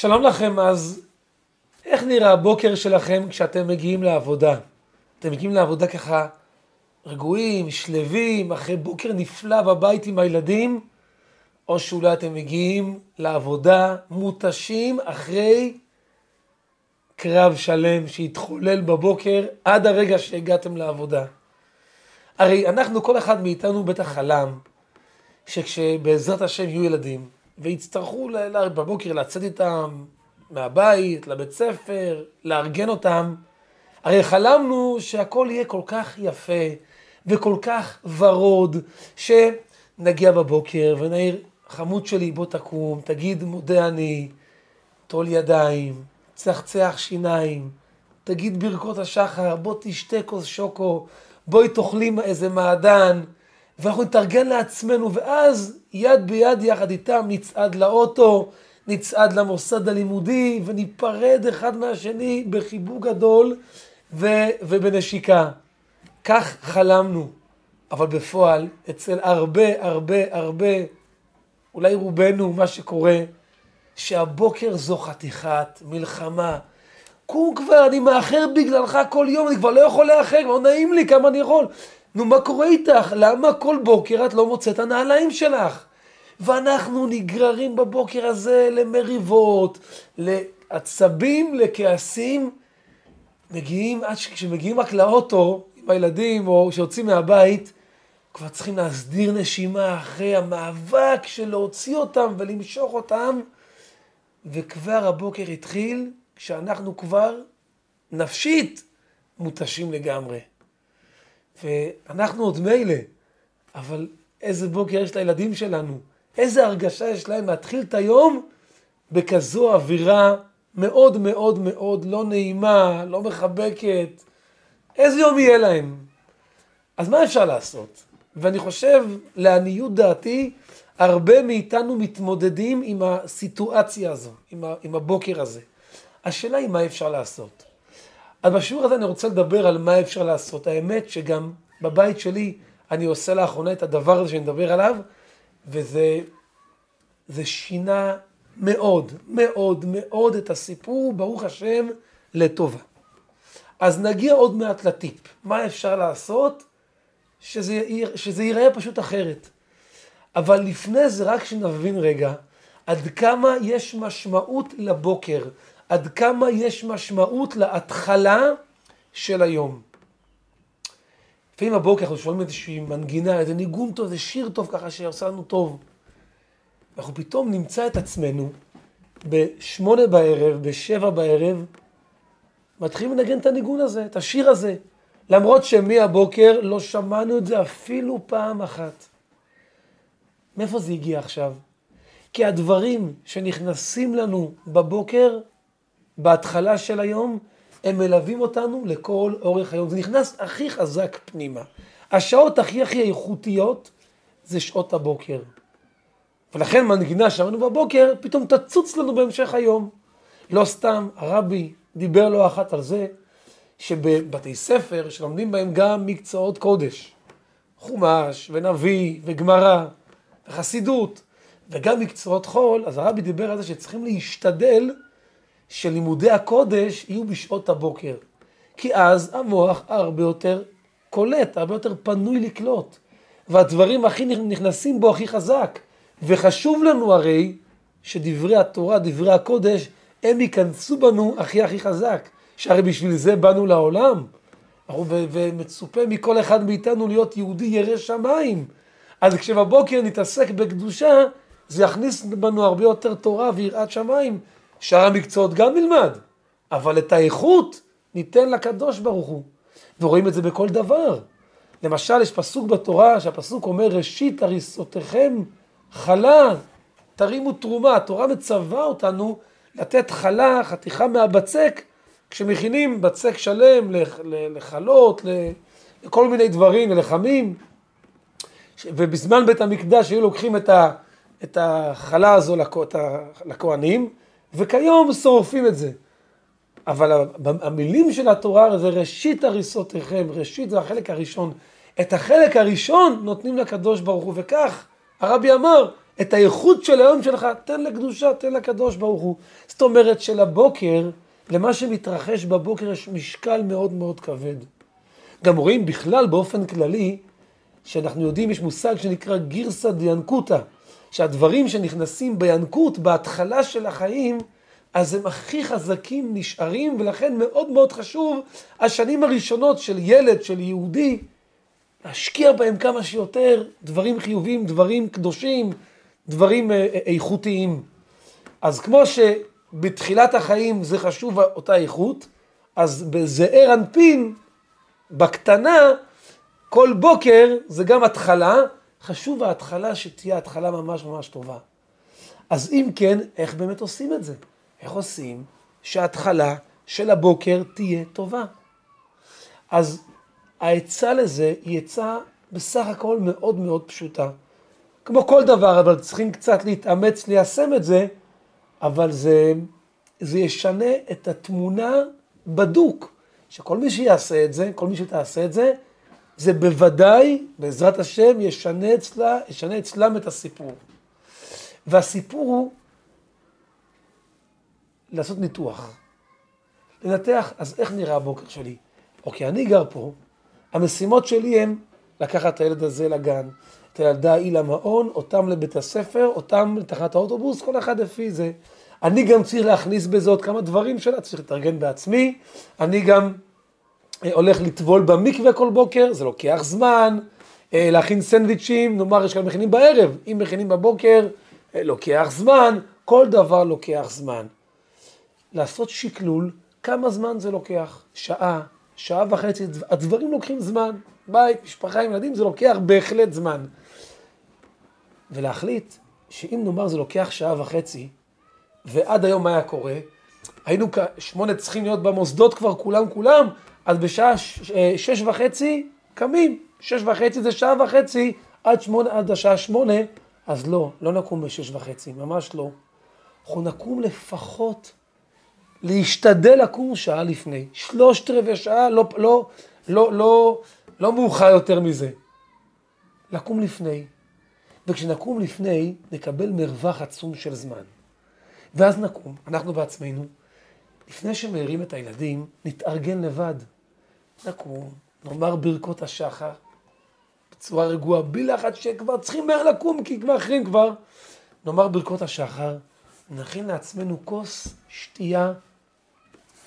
שלום לכם, אז איך נראה הבוקר שלכם כשאתם מגיעים לעבודה? אתם מגיעים לעבודה ככה רגועים, שלווים, אחרי בוקר נפלא בבית עם הילדים, או שאולי אתם מגיעים לעבודה מותשים אחרי קרב שלם שהתחולל בבוקר עד הרגע שהגעתם לעבודה. הרי אנחנו, כל אחד מאיתנו בטח חלם שכשבעזרת השם יהיו ילדים ויצטרכו בבוקר לצאת איתם מהבית, לבית ספר, לארגן אותם, הרי חלמנו שהכל יהיה כל כך יפה וכל כך ורוד, שנגיע בבוקר ונעיר, חמוד שלי בוא תקום, תגיד מודה אני, טול ידיים, צחצח שיניים, תגיד ברכות השחר, בוא תשתה כוס שוקו, בואי תאכלי איזה מעדן, ואנחנו נתארגן לעצמנו, ואז יד ביד יחד איתם נצעד לאוטו, נצעד למוסד הלימודי, וניפרד אחד מהשני בחיבוק גדול ו- ובנשיקה. כך חלמנו, אבל בפועל, אצל הרבה הרבה הרבה, אולי רובנו, מה שקורה, שהבוקר זו חתיכת מלחמה. קום כבר, אני מאחר בגללך כל יום, אני כבר לא יכול לאחר, לא נעים לי כמה אני יכול. נו, מה קורה איתך? למה כל בוקר את לא מוצאת הנעליים שלך? ואנחנו נגררים בבוקר הזה למריבות, לעצבים, לכעסים. מגיעים, עד שכשמגיעים רק לאוטו עם הילדים, או שיוצאים מהבית, כבר צריכים להסדיר נשימה אחרי המאבק של להוציא אותם ולמשוך אותם. וכבר הבוקר התחיל כשאנחנו כבר נפשית מותשים לגמרי. ואנחנו עוד מילא, אבל איזה בוקר יש לילדים שלנו, איזה הרגשה יש להם להתחיל את היום בכזו אווירה מאוד מאוד מאוד לא נעימה, לא מחבקת. איזה יום יהיה להם? אז מה אפשר לעשות? ואני חושב, לעניות דעתי, הרבה מאיתנו מתמודדים עם הסיטואציה הזו, עם, הבוקר הזה. השאלה היא מה אפשר לעשות. אז בשיעור הזה אני רוצה לדבר על מה אפשר לעשות. האמת שגם בבית שלי אני עושה לאחרונה את הדבר הזה שאני מדבר עליו, וזה זה שינה מאוד, מאוד, מאוד את הסיפור, ברוך השם, לטובה. אז נגיע עוד מעט לטיפ. מה אפשר לעשות שזה, שזה ייראה פשוט אחרת. אבל לפני זה רק שנבין רגע עד כמה יש משמעות לבוקר, עד כמה יש משמעות להתחלה של היום. לפעמים בבוקר אנחנו שומעים איזושהי מנגינה, איזה ניגון טוב, איזה שיר טוב ככה שעושה לנו טוב. אנחנו פתאום נמצא את עצמנו בשמונה בערב, בשבע בערב, מתחילים לנגן את הניגון הזה, את השיר הזה. למרות שמהבוקר לא שמענו את זה אפילו פעם אחת. מאיפה זה הגיע עכשיו? כי הדברים שנכנסים לנו בבוקר, בהתחלה של היום, הם מלווים אותנו לכל אורך היום. זה נכנס הכי חזק פנימה. השעות הכי הכי איכותיות זה שעות הבוקר. ולכן מנגינה שאמרנו בבוקר, פתאום תצוץ לנו בהמשך היום. לא סתם, הרבי דיבר לא אחת על זה, שבבתי ספר שלומדים בהם גם מקצועות קודש, חומש ונביא וגמרא וחסידות, וגם מקצועות חול, אז הרבי דיבר על זה שצריכים להשתדל שלימודי הקודש יהיו בשעות הבוקר. כי אז המוח הרבה יותר קולט, הרבה יותר פנוי לקלוט. והדברים הכי נכנסים בו הכי חזק. וחשוב לנו הרי שדברי התורה, דברי הקודש, הם ייכנסו בנו הכי הכי חזק. שהרי בשביל זה באנו לעולם. ומצופה מכל אחד מאיתנו להיות יהודי ירא שמיים. אז כשבבוקר נתעסק בקדושה, זה יכניס בנו הרבה יותר תורה ויראת שמיים. שאר המקצועות גם נלמד, אבל את האיכות ניתן לקדוש ברוך הוא. ורואים את זה בכל דבר. למשל, יש פסוק בתורה, שהפסוק אומר, ראשית הריסותיכם חלה, תרימו תרומה. התורה מצווה אותנו לתת חלה, חתיכה מהבצק, כשמכינים בצק שלם לחלות, לכל מיני דברים, ללחמים. ובזמן בית המקדש היו לוקחים את, החלה הזו לכהנים, וכיום שורפים את זה. אבל המילים של התורה זה ראשית הריסותיכם, ראשית זה החלק הראשון. את החלק הראשון נותנים לקדוש ברוך הוא, וכך הרבי אמר, את האיכות של היום שלך, תן לקדושה, תן לקדוש ברוך הוא. זאת אומרת שלבוקר, למה שמתרחש בבוקר יש משקל מאוד מאוד כבד. גם רואים בכלל באופן כללי, שאנחנו יודעים, יש מושג שנקרא גירסא דיאנקותא, שהדברים שנכנסים בינקות, בהתחלה של החיים, אז הם הכי חזקים נשארים, ולכן מאוד מאוד חשוב, השנים הראשונות של ילד, של יהודי, להשקיע בהם כמה שיותר דברים חיוביים, דברים קדושים, דברים אה, אה, איכותיים. אז כמו שבתחילת החיים זה חשוב אותה איכות, אז בזעיר אנפין, בקטנה, כל בוקר זה גם התחלה, חשוב ההתחלה שתהיה התחלה ממש ממש טובה. אז אם כן, איך באמת עושים את זה? איך עושים שההתחלה של הבוקר תהיה טובה? אז העצה לזה היא עצה בסך הכל מאוד מאוד פשוטה. כמו כל דבר, אבל צריכים קצת להתאמץ ליישם את זה, אבל זה, זה ישנה את התמונה בדוק. שכל מי שיעשה את זה, כל מי שתעשה את זה, זה בוודאי, בעזרת השם, ישנה, אצלה, ישנה אצלם את הסיפור. והסיפור הוא לעשות ניתוח. לנתח, אז איך נראה הבוקר שלי? אוקיי, אני גר פה, המשימות שלי הן לקחת את הילד הזה לגן, את הילדה ההיא למעון, אותם לבית הספר, אותם לתחנת האוטובוס, כל אחד לפי זה. אני גם צריך להכניס בזה עוד כמה דברים שלה, צריך להתארגן בעצמי. אני גם הולך לטבול במקווה כל בוקר, זה לוקח זמן. אה, להכין סנדוויצ'ים, נאמר יש כאלה מכינים בערב, אם מכינים בבוקר, אה, לוקח זמן, כל דבר לוקח זמן. לעשות שקלול, כמה זמן זה לוקח? שעה, שעה וחצי, הדברים לוקחים זמן. בית, משפחה עם ילדים, זה לוקח בהחלט זמן. ולהחליט שאם נאמר זה לוקח שעה וחצי, ועד היום מה היה קורה? היינו שמונה צריכים להיות במוסדות כבר כולם כולם, אז בשעה אה, שש וחצי קמים. שש וחצי זה שעה וחצי עד, שמונה, עד השעה שמונה, אז לא, לא נקום בשש וחצי, ממש לא. אנחנו נקום לפחות, להשתדל לקום שעה לפני. שלושת רבעי שעה, לא, לא, לא, לא, לא מאוחר יותר מזה. לקום לפני. וכשנקום לפני, נקבל מרווח עצום של זמן. ואז נקום, אנחנו בעצמנו, לפני שמעירים את הילדים, נתארגן לבד. נקום, נאמר ברכות השחר, בצורה רגועה, בלי לחץ שכבר צריכים מהר לקום, כי כבר אחרים כבר. נאמר ברכות השחר, נכין לעצמנו כוס שתייה,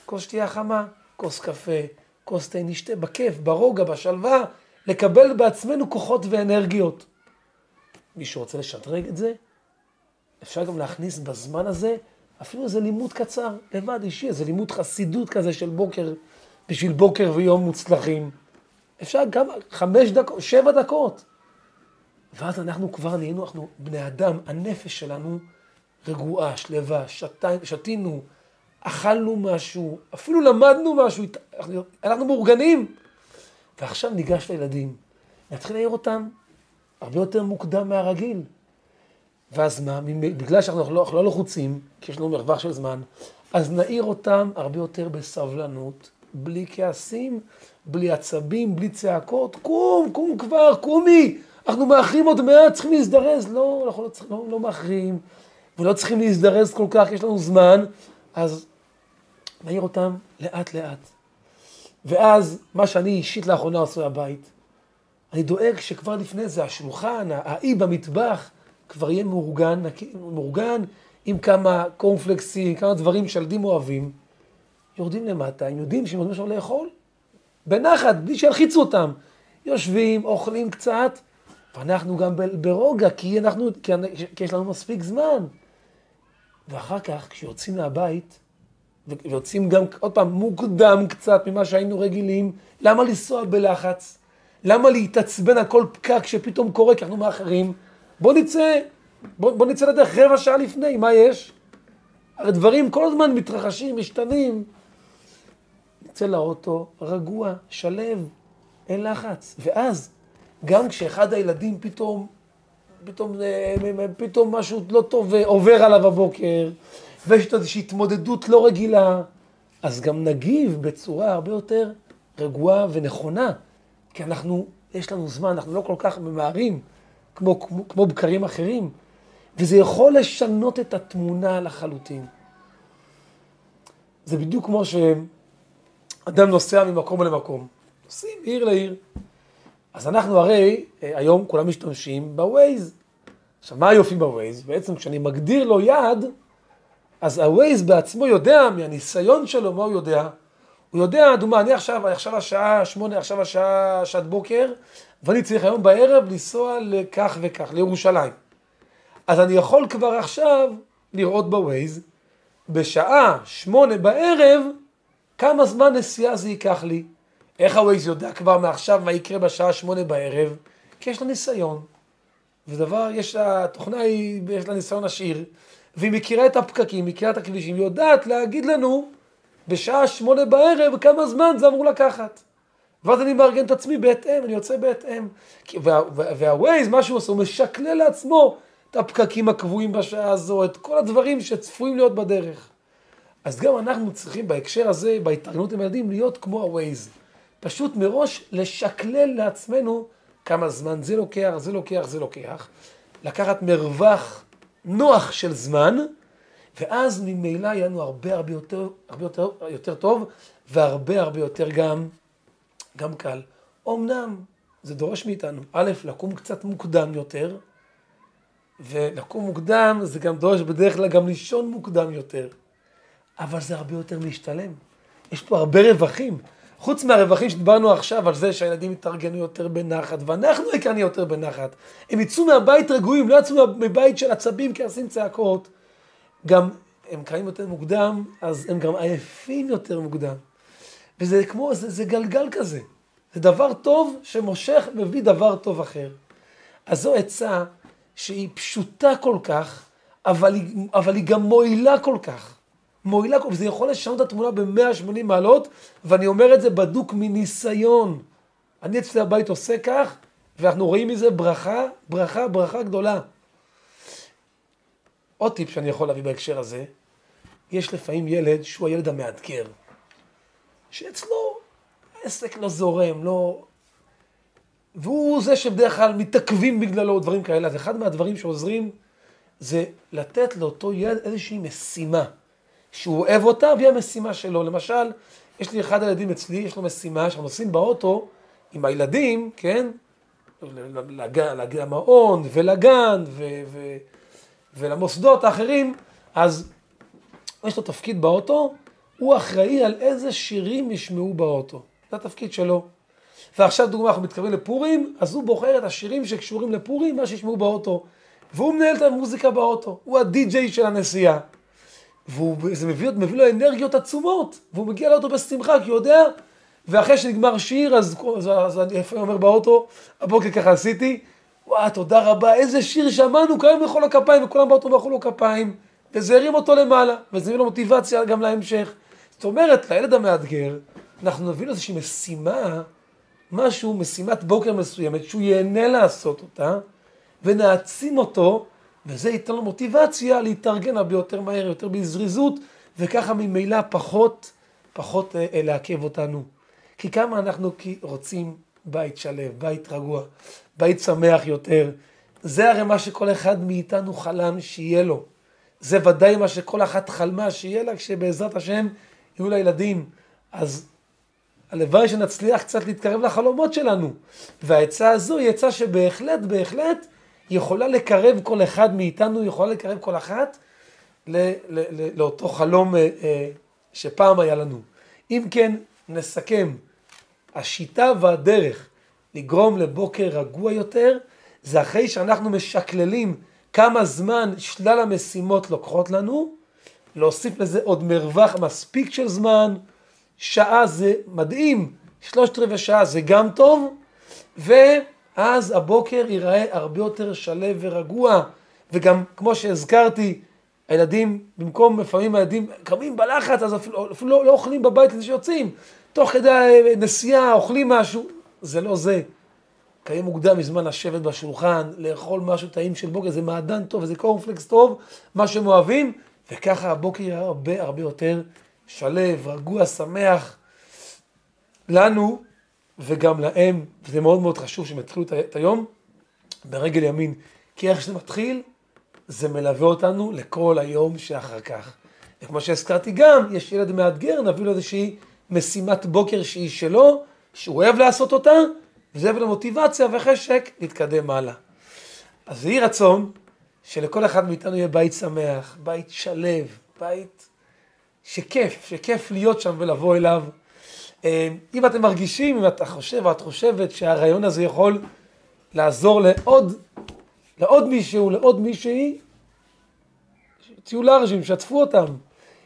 כוס שתייה חמה, כוס קפה, כוס תה, נשתה בכיף, ברוגע, בשלווה, לקבל בעצמנו כוחות ואנרגיות. מי שרוצה לשדרג את זה, אפשר גם להכניס בזמן הזה אפילו איזה לימוד קצר, לבד, אישי, איזה לימוד חסידות כזה של בוקר, בשביל בוקר ויום מוצלחים. אפשר גם חמש דקות, שבע דקות. ואז אנחנו כבר נהיינו, אנחנו בני אדם, הנפש שלנו רגועה, שלווה, שתינו, אכלנו משהו, אפילו למדנו משהו, אנחנו מאורגנים. ועכשיו ניגש לילדים, נתחיל להעיר אותם הרבה יותר מוקדם מהרגיל. ואז מה, בגלל שאנחנו לא, לא לחוצים, כי יש לנו מרווח של זמן, אז נעיר אותם הרבה יותר בסבלנות, בלי כעסים, בלי עצבים, בלי צעקות, קום, קום כבר, קומי, אנחנו מאחרים עוד מעט, צריכים להזדרז. לא, אנחנו לא, לא, לא מאחרים, ולא צריכים להזדרז כל כך, יש לנו זמן, אז נעיר אותם לאט לאט. ואז, מה שאני אישית לאחרונה עושה בבית, אני דואג שכבר לפני זה השולחן, האי במטבח, כבר יהיה מאורגן, מאורגן עם כמה קורנפלקסים, כמה דברים שילדים אוהבים. יורדים למטה, הם יודעים שהם יודעים שם לאכול, בנחת, בלי שילחיצו אותם. יושבים, אוכלים קצת, ואנחנו גם ברוגע, כי, אנחנו, כי יש לנו מספיק זמן. ואחר כך, כשיוצאים מהבית, ויוצאים גם, עוד פעם, מוקדם קצת ממה שהיינו רגילים, למה לנסוע בלחץ? למה להתעצבן על כל פקק שפתאום קורה, כי אנחנו מאחרים? בוא נצא, בוא, בוא נצא לדרך רבע שעה לפני, מה יש? הרי דברים כל הזמן מתרחשים, משתנים. נצא לאוטו, רגוע, שלב, אין לחץ. ואז, גם כשאחד הילדים פתאום, פתאום, אה, פתאום משהו לא טוב עובר עליו הבוקר, ויש איזושהי התמודדות לא רגילה, אז גם נגיב בצורה הרבה יותר רגועה ונכונה. כי אנחנו, יש לנו זמן, אנחנו לא כל כך ממהרים כמו, כמו, כמו בקרים אחרים. וזה יכול לשנות את התמונה לחלוטין. זה בדיוק כמו שאדם נוסע ממקום למקום. נוסעים מעיר לעיר. אז אנחנו הרי, אה, היום כולם משתמשים בווייז. עכשיו, מה היופי בווייז? בעצם כשאני מגדיר לו יעד, אז הווייז בעצמו יודע, מהניסיון שלו, מה הוא יודע? הוא יודע, דומה, אני עכשיו, עכשיו השעה שמונה, עכשיו השעה שעת בוקר, ואני צריך היום בערב לנסוע לכך וכך, לירושלים. אז אני יכול כבר עכשיו לראות בווייז, בשעה שמונה בערב, כמה זמן נסיעה זה ייקח לי. איך הווייז יודע כבר מעכשיו מה יקרה בשעה שמונה בערב? כי יש לה ניסיון. ודבר, יש לה, התוכנה היא, יש לה ניסיון עשיר, והיא מכירה את הפקקים, מכירה את הכבישים, היא יודעת להגיד לנו בשעה שמונה בערב כמה זמן זה אמור לקחת. ואז אני מארגן את עצמי בהתאם, אני יוצא בהתאם. והווייז, מה שהוא עושה, הוא משקלל לעצמו את הפקקים הקבועים בשעה הזו, את כל הדברים שצפויים להיות בדרך. אז גם אנחנו צריכים בהקשר הזה, בהתארגנות עם ילדים, להיות כמו הווייז. פשוט מראש לשקלל לעצמנו כמה זמן זה לוקח, זה לוקח, זה לוקח. לקחת מרווח נוח של זמן, ואז ממילא יהיה לנו הרבה הרבה יותר, הרבה יותר, יותר טוב, והרבה הרבה יותר גם, גם קל. אמנם זה דורש מאיתנו, א', לקום קצת מוקדם יותר, ולקום מוקדם זה גם דורש בדרך כלל גם לישון מוקדם יותר. אבל זה הרבה יותר משתלם. יש פה הרבה רווחים. חוץ מהרווחים שדיברנו עכשיו על זה שהילדים יתארגנו יותר בנחת, ואנחנו יקרנו יותר בנחת. הם יצאו מהבית רגועים, לא יצאו מבית של עצבים, כעסים, צעקות. גם הם קראים יותר מוקדם, אז הם גם עייפים יותר מוקדם. וזה כמו, זה, זה גלגל כזה. זה דבר טוב שמושך, מביא דבר טוב אחר. אז זו עצה שהיא פשוטה כל כך, אבל היא, אבל היא גם מועילה כל כך. מועילה וזה יכול לשנות את התמונה ב-180 מעלות, ואני אומר את זה בדוק מניסיון. אני אצלי הבית עושה כך, ואנחנו רואים מזה ברכה, ברכה, ברכה גדולה. עוד טיפ שאני יכול להביא בהקשר הזה, יש לפעמים ילד שהוא הילד המאתגר, שאצלו העסק לא זורם, לא... והוא זה שבדרך כלל מתעכבים בגללו, דברים כאלה. אז אחד מהדברים שעוזרים זה לתת לאותו ילד איזושהי משימה, שהוא אוהב אותה והיא המשימה שלו. למשל, יש לי אחד הילדים אצלי, יש לו משימה שאנחנו נוסעים באוטו עם הילדים, כן? למעון ולגן ו... ו... ולמוסדות האחרים, אז יש לו תפקיד באוטו, הוא אחראי על איזה שירים ישמעו באוטו. זה התפקיד שלו. ועכשיו דוגמא, אנחנו מתקרבים לפורים, אז הוא בוחר את השירים שקשורים לפורים, מה שישמעו באוטו. והוא מנהל את המוזיקה באוטו, הוא הדי-ג'יי של הנסיעה. וזה מביא, מביא לו אנרגיות עצומות, והוא מגיע לאוטו בשמחה, כי הוא יודע, ואחרי שנגמר שיר, אז, אז, אז אני לפעמים אומר באוטו, הבוקר ככה עשיתי, וואו, תודה רבה, איזה שיר שמענו, קיים לכל הכפיים, וכולם באוטו מחאו לו כפיים, וזה הרים אותו למעלה, וזה מביא לו מוטיבציה גם להמשך. זאת אומרת, לילד המאתגר, אנחנו נביא לו איזושהי משימה, משהו, משימת בוקר מסוימת, שהוא ייהנה לעשות אותה, ונעצים אותו, וזה ייתן לו מוטיבציה להתארגן הרבה יותר מהר, יותר בזריזות, וככה ממילא פחות, פחות אה, אה, לעכב אותנו. כי כמה אנחנו רוצים בית שלו, בית רגוע, בית שמח יותר. זה הרי מה שכל אחד מאיתנו חלם שיהיה לו. זה ודאי מה שכל אחת חלמה שיהיה לה כשבעזרת השם יהיו לה ילדים. אז הלוואי שנצליח קצת להתקרב לחלומות שלנו. והעצה הזו היא עצה שבהחלט, בהחלט יכולה לקרב כל אחד מאיתנו, יכולה לקרב כל אחת ל- ל- ל- לאותו חלום אה, אה, שפעם היה לנו. אם כן, נסכם. השיטה והדרך לגרום לבוקר רגוע יותר, זה אחרי שאנחנו משקללים כמה זמן שלל המשימות לוקחות לנו, להוסיף לזה עוד מרווח מספיק של זמן, שעה זה מדהים, שלושת רבעי שעה זה גם טוב, ואז הבוקר ייראה הרבה יותר שלו ורגוע, וגם כמו שהזכרתי, הילדים, במקום לפעמים הילדים קמים בלחץ, אז אפילו, אפילו לא, לא אוכלים בבית לפני שיוצאים, תוך כדי נסיעה אוכלים משהו, זה לא זה. קיים מוקדם מזמן לשבת בשולחן, לאכול משהו טעים של בוקר, זה מעדן טוב, זה קורנפלקס טוב, מה שהם אוהבים, וככה הבוקר יהיה הרבה הרבה יותר שלו, רגוע, שמח. לנו וגם להם, וזה מאוד מאוד חשוב שהם יתחילו את היום ברגל ימין, כי איך שזה מתחיל, זה מלווה אותנו לכל היום שאחר כך. וכמו שהזכרתי גם, יש ילד מאתגר, נביא לו איזושהי משימת בוקר שהיא שלו, שהוא אוהב לעשות אותה, וזה יביא לו מוטיבציה וחשק להתקדם הלאה. אז יהי רצון שלכל אחד מאיתנו יהיה בית שמח, בית שלב, בית שכיף, שכיף להיות שם ולבוא אליו. אה, אם אתם מרגישים, אם אתה חושב או את חושבת שהרעיון הזה יכול לעזור לעוד, לעוד מישהו, לעוד מישהי, תהיו לארג'ים, שתפו אותם.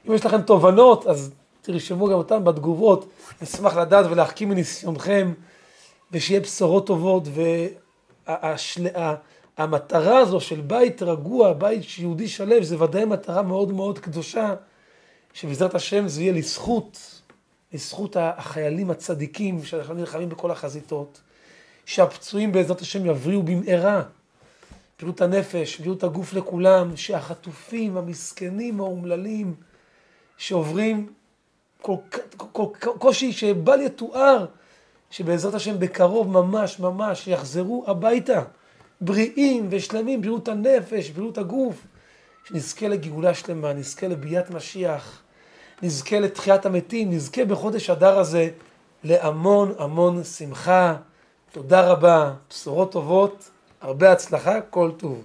אם יש לכם תובנות, אז תרשמו גם אותם בתגובות. נשמח לדעת ולהחכים מניסיונכם, ושיהיה בשורות טובות. והמטרה הזו של בית רגוע, בית יהודי שלב, זה ודאי מטרה מאוד מאוד קדושה, שבעזרת השם זה יהיה לזכות, לזכות החיילים הצדיקים שאנחנו נלחמים בכל החזיתות. שהפצועים בעזרת השם יבריאו במהרה. בריאות הנפש, בריאות הגוף לכולם, שהחטופים, המסכנים, האומללים, שעוברים כל, קושי שבל יתואר, שבעזרת השם בקרוב ממש ממש יחזרו הביתה, בריאים ושלמים, בריאות הנפש, בריאות הגוף, שנזכה לגאולה שלמה, נזכה לביאת משיח, נזכה לתחיית המתים, נזכה בחודש אדר הזה להמון המון שמחה. תודה רבה, בשורות טובות, הרבה הצלחה, כל טוב.